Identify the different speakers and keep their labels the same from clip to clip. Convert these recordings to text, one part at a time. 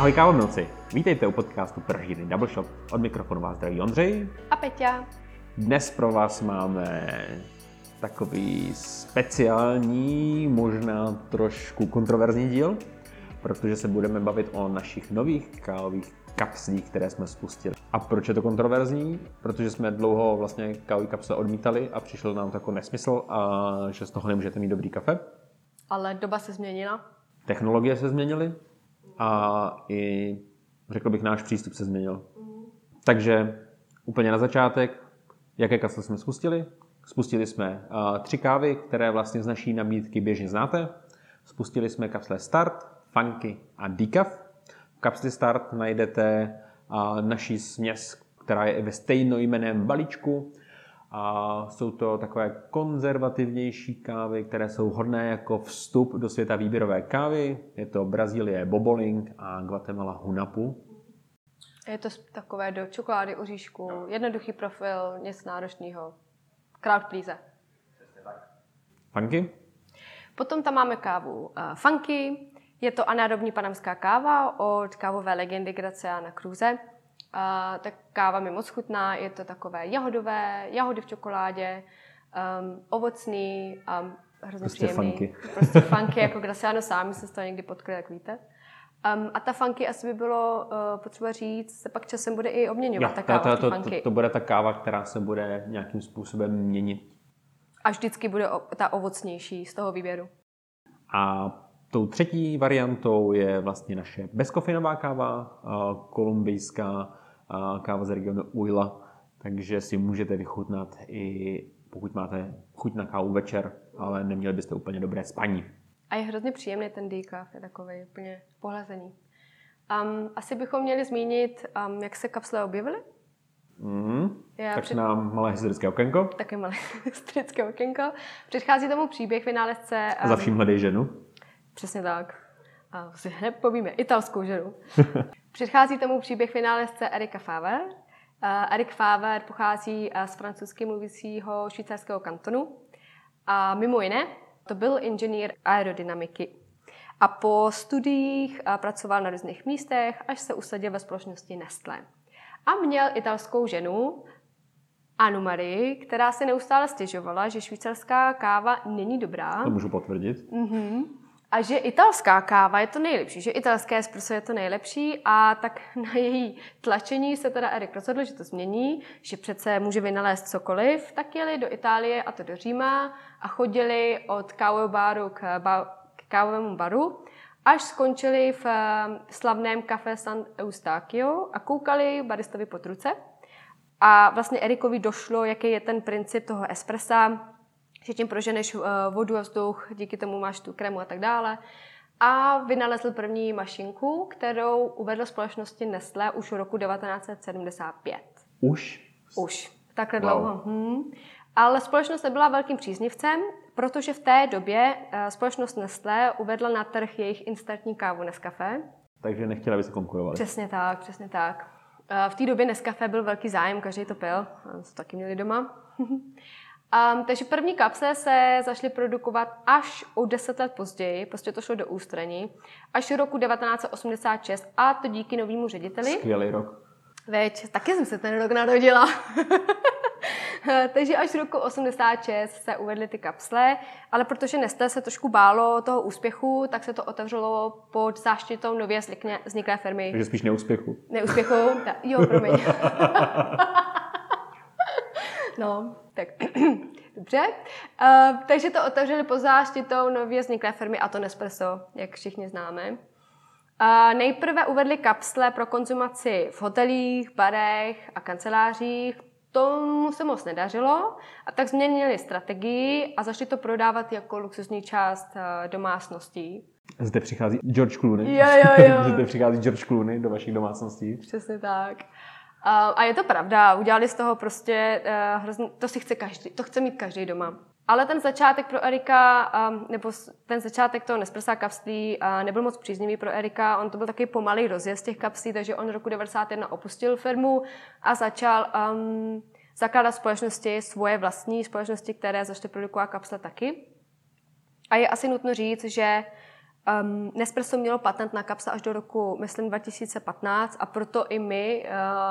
Speaker 1: Ahoj kávomilci, vítejte u podcastu Pražírny Double Shot. Od mikrofonu vás zdraví Ondřej.
Speaker 2: A Peťa.
Speaker 1: Dnes pro vás máme takový speciální, možná trošku kontroverzní díl, protože se budeme bavit o našich nových kávových kapslích, které jsme spustili. A proč je to kontroverzní? Protože jsme dlouho vlastně kávové kapsle odmítali a přišel nám jako nesmysl a že z toho nemůžete mít dobrý kafe.
Speaker 2: Ale doba se změnila.
Speaker 1: Technologie se změnily a i, řekl bych, náš přístup se změnil. Takže úplně na začátek, jaké kapsle jsme spustili? Spustili jsme uh, tři kávy, které vlastně z naší nabídky běžně znáte. Spustili jsme kapsle Start, Funky a Decaf. V kapsli Start najdete uh, naší směs, která je i ve stejnojmeném balíčku. A jsou to takové konzervativnější kávy, které jsou hodné jako vstup do světa výběrové kávy. Je to Brazílie Boboling a Guatemala Hunapu.
Speaker 2: Je to takové do čokolády, oříšku, jednoduchý profil, nic náročného. Crowd please.
Speaker 1: Funky?
Speaker 2: Potom tam máme kávu uh, Funky. Je to anaerobní panamská káva od kávové legendy Graciana Cruze. Uh, tak káva mi moc chutná, je to takové jahodové, jahody v čokoládě, um, ovocný, um, hrozně
Speaker 1: Prostě
Speaker 2: příjemný.
Speaker 1: funky.
Speaker 2: Prostě funky, jako Graciano sám jsem z toho někdy potkal, jak víte. Um, a ta funky asi by bylo uh, potřeba říct, se pak časem bude i obměňovat ta
Speaker 1: to,
Speaker 2: káva,
Speaker 1: to, to, to, to bude ta káva, která se bude nějakým způsobem měnit.
Speaker 2: A vždycky bude o, ta ovocnější z toho výběru.
Speaker 1: A tou třetí variantou je vlastně naše bezkofeinová káva, a kolumbijská káva z regionu Uila, takže si můžete vychutnat i pokud máte chuť na kávu večer, ale neměli byste úplně dobré spaní.
Speaker 2: A je hrozně příjemný ten decaf, je takový úplně pohlazený. Um, asi bychom měli zmínit, um, jak se kapsle objevily.
Speaker 1: Mm,
Speaker 2: Já
Speaker 1: tak
Speaker 2: před-
Speaker 1: nám malé historické okénko.
Speaker 2: Také malé historické okénko. Předchází tomu příběh vynálezce.
Speaker 1: A za vším hledej ženu.
Speaker 2: Přesně tak. A si hned povíme italskou ženu. Předchází tomu příběh vynálezce Erika Faver. Uh, Erik Faver pochází uh, z francouzsky mluvícího švýcarského kantonu. A mimo jiné, to byl inženýr aerodynamiky. A po studiích uh, pracoval na různých místech, až se usadil ve společnosti Nestlé. A měl italskou ženu, Anu Marie, která se neustále stěžovala, že švýcarská káva není dobrá.
Speaker 1: To můžu potvrdit.
Speaker 2: Mhm. A že italská káva je to nejlepší, že italské espresso je to nejlepší a tak na její tlačení se teda Erik rozhodl, že to změní, že přece může vynalézt cokoliv, tak jeli do Itálie a to do Říma a chodili od kávového baru k, ba- k kávovému baru, až skončili v eh, slavném kafe San Eustachio a koukali baristovi pod ruce. A vlastně Erikovi došlo, jaký je ten princip toho espressa, že tím proženeš eh, vodu a vzduch, díky tomu máš tu kremu a tak dále. A vynalezl první mašinku, kterou uvedl společnosti Nestlé už v roku 1975.
Speaker 1: Už?
Speaker 2: Už. Takhle
Speaker 1: Wow.
Speaker 2: dlouho. Hm. Ale společnost nebyla velkým příznivcem, protože v té době eh, společnost Nestlé uvedla na trh jejich instantní kávu Nescafé.
Speaker 1: Takže nechtěla, aby se konkurovali.
Speaker 2: Přesně tak, přesně tak. Eh, V té době Nescafé byl velký zájem, každý to pil, to taky měli doma. Um, takže první kapsle se začaly produkovat až o deset let později, prostě to šlo do ústraní, až do roku 1986 a to díky novému řediteli.
Speaker 1: Skvělý rok.
Speaker 2: Veď, taky jsem se ten rok narodila. Takže až v roku 86 se uvedly ty kapsle, ale protože Nestlé se trošku bálo toho úspěchu, tak se to otevřelo pod záštitou nově vzniklé firmy.
Speaker 1: Takže spíš neúspěchu.
Speaker 2: Neúspěchu? Ta, jo, promiň. no, tak dobře. Uh, takže to otevřeli pod záštitou nově vzniklé firmy a to Nespresso, jak všichni známe. Uh, nejprve uvedli kapsle pro konzumaci v hotelích, barech a kancelářích. Tomu se moc nedařilo a tak změnili strategii a začali to prodávat jako luxusní část uh, domácností.
Speaker 1: Zde přichází George Clooney.
Speaker 2: Jo, jo, jo.
Speaker 1: Zde přichází George Clooney do vašich domácností.
Speaker 2: Přesně tak. A, je to pravda, udělali z toho prostě uh, hrozně, to si chce každý, to chce mít každý doma. Ale ten začátek pro Erika, um, nebo ten začátek toho Nespressa kapslí uh, nebyl moc příznivý pro Erika. On to byl taky pomalý rozjezd těch kapslí, takže on roku 91 opustil firmu a začal um, zakládat společnosti, svoje vlastní společnosti, které začaly produkovat kapsle taky. A je asi nutno říct, že Um, Nespresso mělo patent na kapsle až do roku, myslím, 2015 a proto i my,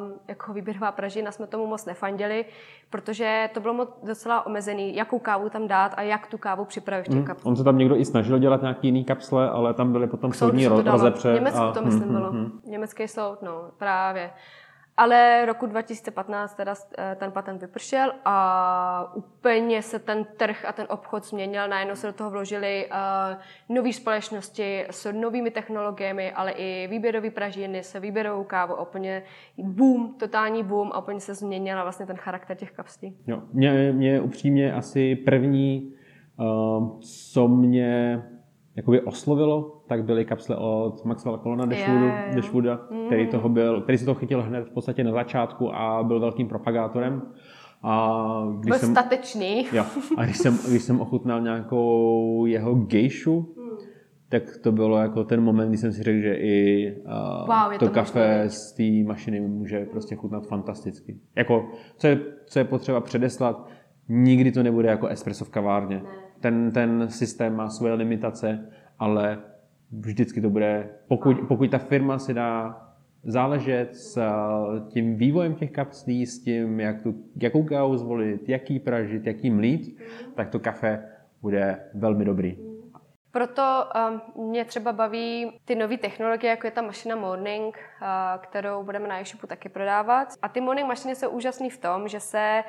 Speaker 2: um, jako výběrová Pražina, jsme tomu moc nefandili, protože to bylo moc docela omezený, jakou kávu tam dát a jak tu kávu připravit v těch
Speaker 1: Mm, on se tam někdo i snažil dělat nějaký jiný kapsle, ale tam byly potom soudní rozepře.
Speaker 2: V Německu
Speaker 1: a-
Speaker 2: to myslím
Speaker 1: hm, hm,
Speaker 2: bylo.
Speaker 1: hm.
Speaker 2: Německý soud, no, právě. Ale roku 2015 teda eh, ten patent vypršel a úplně se ten trh a ten obchod změnil. Najednou se do toho vložili uh, nové společnosti s novými technologiemi, ale i výběrové pražiny se výběrovou kávou. Úplně boom, totální boom a úplně se změnila vlastně ten charakter těch kapslí.
Speaker 1: Jo, mě, mě upřímně asi první, uh, co mě jakoby oslovilo, tak byly kapsle od Maxwella Colona Dashwoodu,
Speaker 2: jo, jo.
Speaker 1: Dashwooda, který, toho byl, který se toho chytil hned v podstatě na začátku a byl velkým propagátorem. A když
Speaker 2: Byl
Speaker 1: jsem,
Speaker 2: statečný.
Speaker 1: jo, a když jsem, když jsem ochutnal nějakou jeho gejšu, tak to bylo jako ten moment, kdy jsem si řekl, že i uh,
Speaker 2: Wow,
Speaker 1: to
Speaker 2: to
Speaker 1: kafe z té mašiny může prostě chutnat fantasticky. Jako, co je, co je potřeba předeslat, nikdy to nebude jako espresso v kavárně. Ten, ten systém má svoje limitace, ale vždycky to bude, pokud, pokud ta firma si dá záležet s eh, tím vývojem těch kapslí, s tím, jak tu, jakou kávu zvolit, jaký pražit, jaký mlít, tak to kafe bude velmi dobrý.
Speaker 2: Proto um, mě třeba baví ty nové technologie, jako je ta mašina Morning, uh, kterou budeme na e-shopu taky prodávat. A ty Morning mašiny jsou úžasné v tom, že se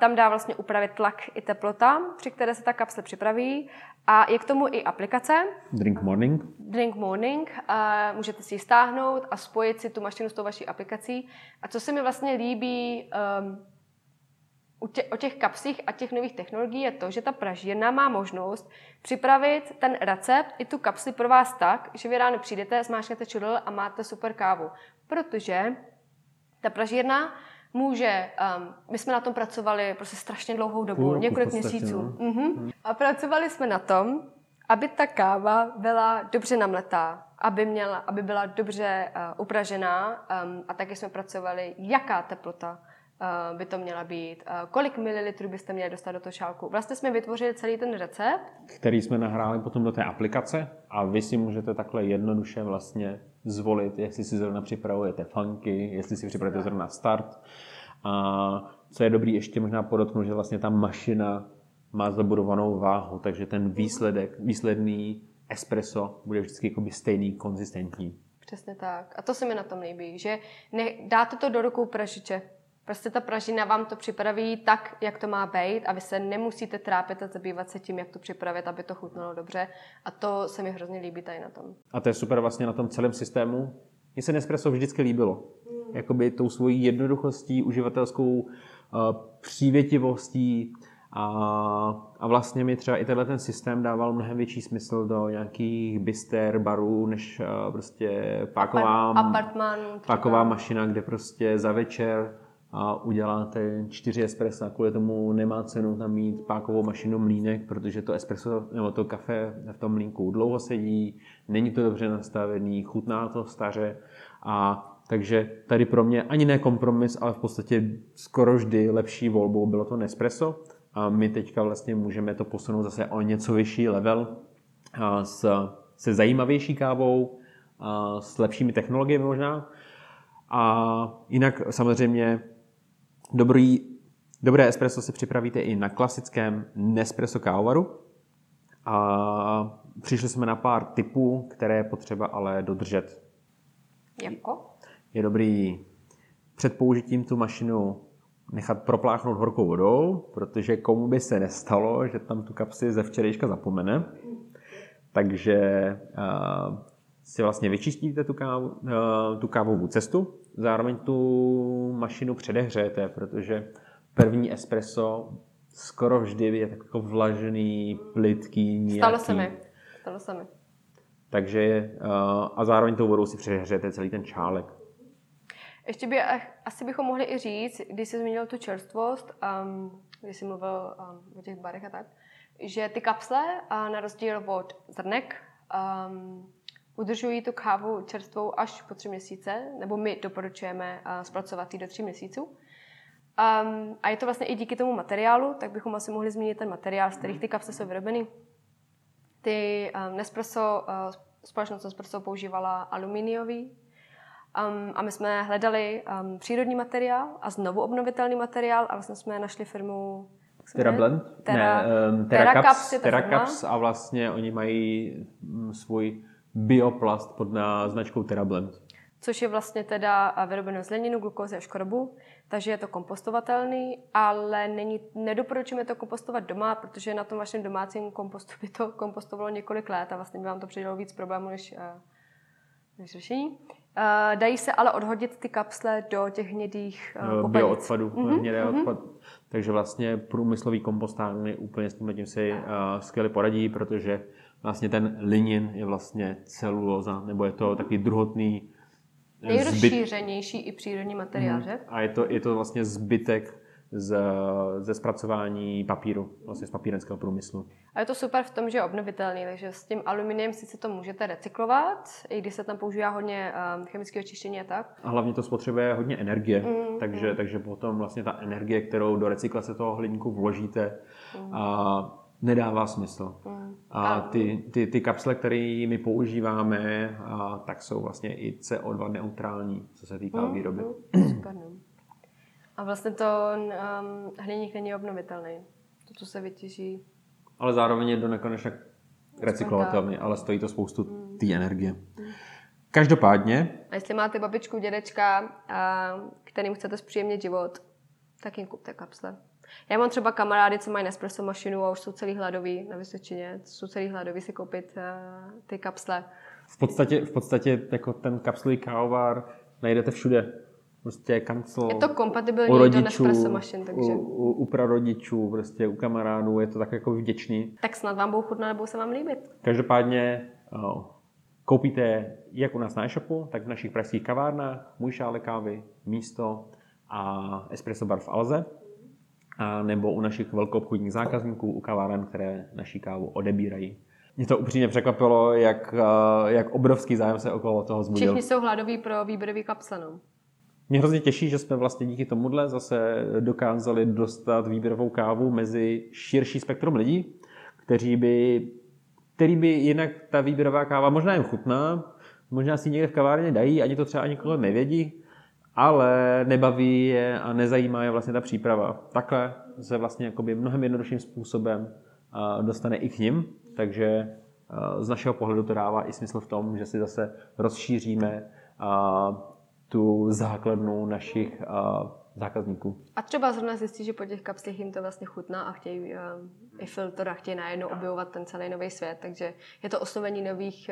Speaker 2: tam dá vlastně upravit tlak i teplota, při které se ta kapsle připraví. A je k tomu i aplikace,
Speaker 1: Drink morning.
Speaker 2: Drink Morning, můžete si ji stáhnout a spojit si tu mašinu s tou vaší aplikací. A co se mi vlastně líbí u tě, o těch kapslích a těch nových technologií je to, že ta pražírna má možnost připravit ten recept i tu kapsli pro vás tak, že vy ráno přijdete, zmáčknete čudl a máte super kávu. Protože ta pražírna může, um, my jsme na tom pracovali prostě strašně dlouhou dobu,
Speaker 1: Půl roku
Speaker 2: několik
Speaker 1: podstatě,
Speaker 2: měsíců.
Speaker 1: no.
Speaker 2: Mhm. A pracovali jsme na tom, aby ta káva byla dobře namletá, aby, měla, aby byla dobře uh, upražená um, a taky jsme pracovali, jaká teplota uh, by to měla být, uh, kolik mililitrů byste měli dostat do toho šálku. Vlastně jsme vytvořili celý ten recept.
Speaker 1: který jsme nahráli potom do té aplikace a vy si můžete takhle jednoduše vlastně zvolit, jestli si zrovna připravujete funky, jestli si připravujete zrovna start. A co je dobrý ještě možná podotknout, že vlastně ta mašina má zabudovanou váhu, takže ten výsledek, výsledný espresso bude vždycky jakoby stejný, konzistentní.
Speaker 2: Přesně tak. A to se mi na tom líbí, že ne, dáte to do rukou pražiče. Prostě ta pražina vám to připraví tak, jak to má být a vy se nemusíte trápit a zabývat se tím, jak to připravit, aby to chutnalo dobře. A to se mi hrozně líbí tady na tom.
Speaker 1: A to je super vlastně na tom celém systému. Mně se Nespresso vždycky líbilo. Jakoby tou svojí jednoduchostí, uživatelskou uh, přívětivostí a, a vlastně mi třeba i tenhle ten systém dával mnohem větší smysl do nějakých bister, barů, než uh, prostě páková,
Speaker 2: Apartman.
Speaker 1: páková mašina, kde prostě za večer a uděláte čtyři espressa, kvůli tomu nemá cenu tam mít pákovou mašinu mlínek, protože to espresso nebo to kafe v tom mlínku dlouho sedí, není to dobře nastavený, chutná to staře a takže tady pro mě ani ne kompromis, ale v podstatě skoro vždy lepší volbou bylo to Nespresso a my teďka vlastně můžeme to posunout zase o něco vyšší level a s, se zajímavější kávou, a s lepšími technologiemi možná. A jinak samozřejmě dobrý, dobré espresso si připravíte i na klasickém Nespresso kávovaru. A přišli jsme na pár typů, které je potřeba ale dodržet.
Speaker 2: Jako?
Speaker 1: Je dobrý před použitím tu mašinu nechat propláchnout horkou vodou, protože komu by se nestalo, že tam tu kapsi ze včerejška zapomene. Takže uh, si vlastně vyčistíte tu, kávu, uh, tu kávovou cestu, zároveň tu mašinu předehřejete, protože první espresso skoro vždy je tak jako vlažený, plitký, nějaký.
Speaker 2: Stalo se mi. Stalo se mi.
Speaker 1: Takže uh, a zároveň tou vodou si předehřejete celý ten čálek.
Speaker 2: Ještě by, eh, asi bychom mohli i říct, když jsi zmínil tu čerstvost, um, když jsi mluvil um, o těch barech a tak, že ty kapsle, uh, na rozdíl od zrnek, um, udržují tu kávu čerstvou až po tři měsíce, nebo my doporučujeme uh, zpracovat ji do tří měsíců. Um, a je to vlastně i díky tomu materiálu, tak bychom asi mohli zmínit ten materiál, z kterých ty kapsle jsou vyrobeny. Ty um, Nespresso, uh, společnost Nespresso používala aluminiový um, a my jsme hledali um, přírodní materiál a znovu obnovitelný materiál a vlastně jsme našli firmu
Speaker 1: Terra Blend?
Speaker 2: Terra,
Speaker 1: ne, um,
Speaker 2: Terra,
Speaker 1: Terra,
Speaker 2: firma.
Speaker 1: Caps a vlastně oni mají mm, svůj bioplast pod na značkou Terra Blend.
Speaker 2: což je vlastně teda uh, vyrobeno z leninu, glukózy a škrobu, takže je to kompostovatelný, ale není, nedoporučujeme to kompostovat doma, protože na tom vašem domácím kompostu by to kompostovalo několik let a vlastně by vám to přidělalo víc problémů než, uh, než řešení. Uh, dají se ale odhodit ty kapsle do těch hnědých uh,
Speaker 1: bioodpadu,
Speaker 2: Mhm,
Speaker 1: mm-hmm, hnědé mm-hmm. odpad. Takže vlastně průmyslový kompostárny úplně s tím tím si uh, skvěle poradí, protože vlastně ten linin je vlastně celulóza, nebo je to takový druhotný eh,
Speaker 2: Nejrozšířenější i přírodní materiál,
Speaker 1: Mhm.
Speaker 2: že?
Speaker 1: A je to, je to vlastně zbytek z, ze zpracování papíru, vlastně z papírenského průmyslu.
Speaker 2: A je to super v tom, že je obnovitelný, takže s tím aluminiem sice to můžete recyklovat, i když se tam používá hodně um, chemického čištění a tak.
Speaker 1: A hlavně to spotřebuje hodně energie,
Speaker 2: Mm,
Speaker 1: takže, takže potom vlastně ta energie, kterou do recyklace toho hliníku vložíte, a nedává smysl.
Speaker 2: Mm.
Speaker 1: A ty, ty, ty kapsle, které my používáme, a, tak jsou vlastně i CO2 neutrální, co se týká výroby.
Speaker 2: Mm, super, no. A vlastně to um, hliník není obnovitelný. To, co se vytěží.
Speaker 1: Ale zároveň je do nekonečna recyklovatelný, ale stojí to spoustu té energie. Každopádně,
Speaker 2: A jestli máte babičku, dědečka, a, kterým chcete zpříjemnit život, tak jim kupte kapsle. Já mám třeba kamarády, co mají Nespresso mašinu a už jsou celý hladoví na Vysočině. Jsou celý hladoví si koupit uh, ty kapsle.
Speaker 1: v podstatě, v podstatě jako ten kapslový kávovar najdete všude. Prostě kancel
Speaker 2: Je to kompatibilní
Speaker 1: u
Speaker 2: do
Speaker 1: rodičů,
Speaker 2: Nespresso mašin, takže
Speaker 1: u, u, u prarodičů, prostě u kamarádů, je to tak jako vděčný.
Speaker 2: tak snad vám budou chutnat nebo se vám líbit.
Speaker 1: Každopádně uh, koupíte jak u nás na e-shopu, tak v našich pražských kavárnách Můj šálek kávy, Místo a Espresso Bar v Alze. A nebo u našich velkoobchodních zákazníků, u kaváren, které naší kávu odebírají. Mě to upřímně překvapilo, jak, uh, jak obrovský zájem se okolo toho zbudil.
Speaker 2: Všichni jsou hladoví pro výběrový kapsle, no.
Speaker 1: Mě hrozně těší, že jsme vlastně díky tomuhle zase dokázali dostat výběrovou kávu mezi širší spektrum lidí, kteří by, který by jinak ta výběrová káva možná jim chutná, možná si někde v kavárně dají, ani to třeba kolem nevědí, ale nebaví je a nezajímá je vlastně ta příprava. Takhle se vlastně jakoby mnohem jednodušším způsobem dostane i k ním, takže z našeho pohledu to dává i smysl v tom, že si zase rozšíříme tu základnu našich zákazníků.
Speaker 2: A třeba zrovna zjistí, že po těch kapslích jim to vlastně chutná a chtějí uh, i filtr a chtějí najednou objevovat ten celý nový svět. Takže je to oslovení nových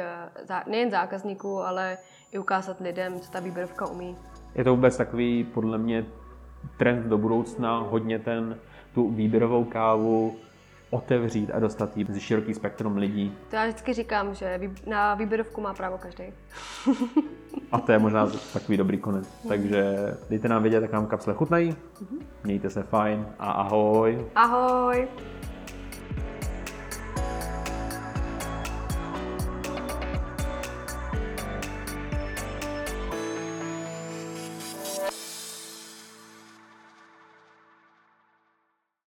Speaker 2: uh, nejen zákazníků, ale i ukázat lidem, co ta výběrovka umí.
Speaker 1: Je to vůbec takový, podle mě, trend do budoucna, hodně ten, tu výběrovou kávu otevřít a dostat ji mezi široký spektrum lidí.
Speaker 2: To já vždycky říkám, že na výběrovku má právo každý.
Speaker 1: A to je možná takový dobrý konec. Takže dejte nám vědět, jak nám kapsle chutnají. Mějte se fajn a ahoj.
Speaker 2: Ahoj!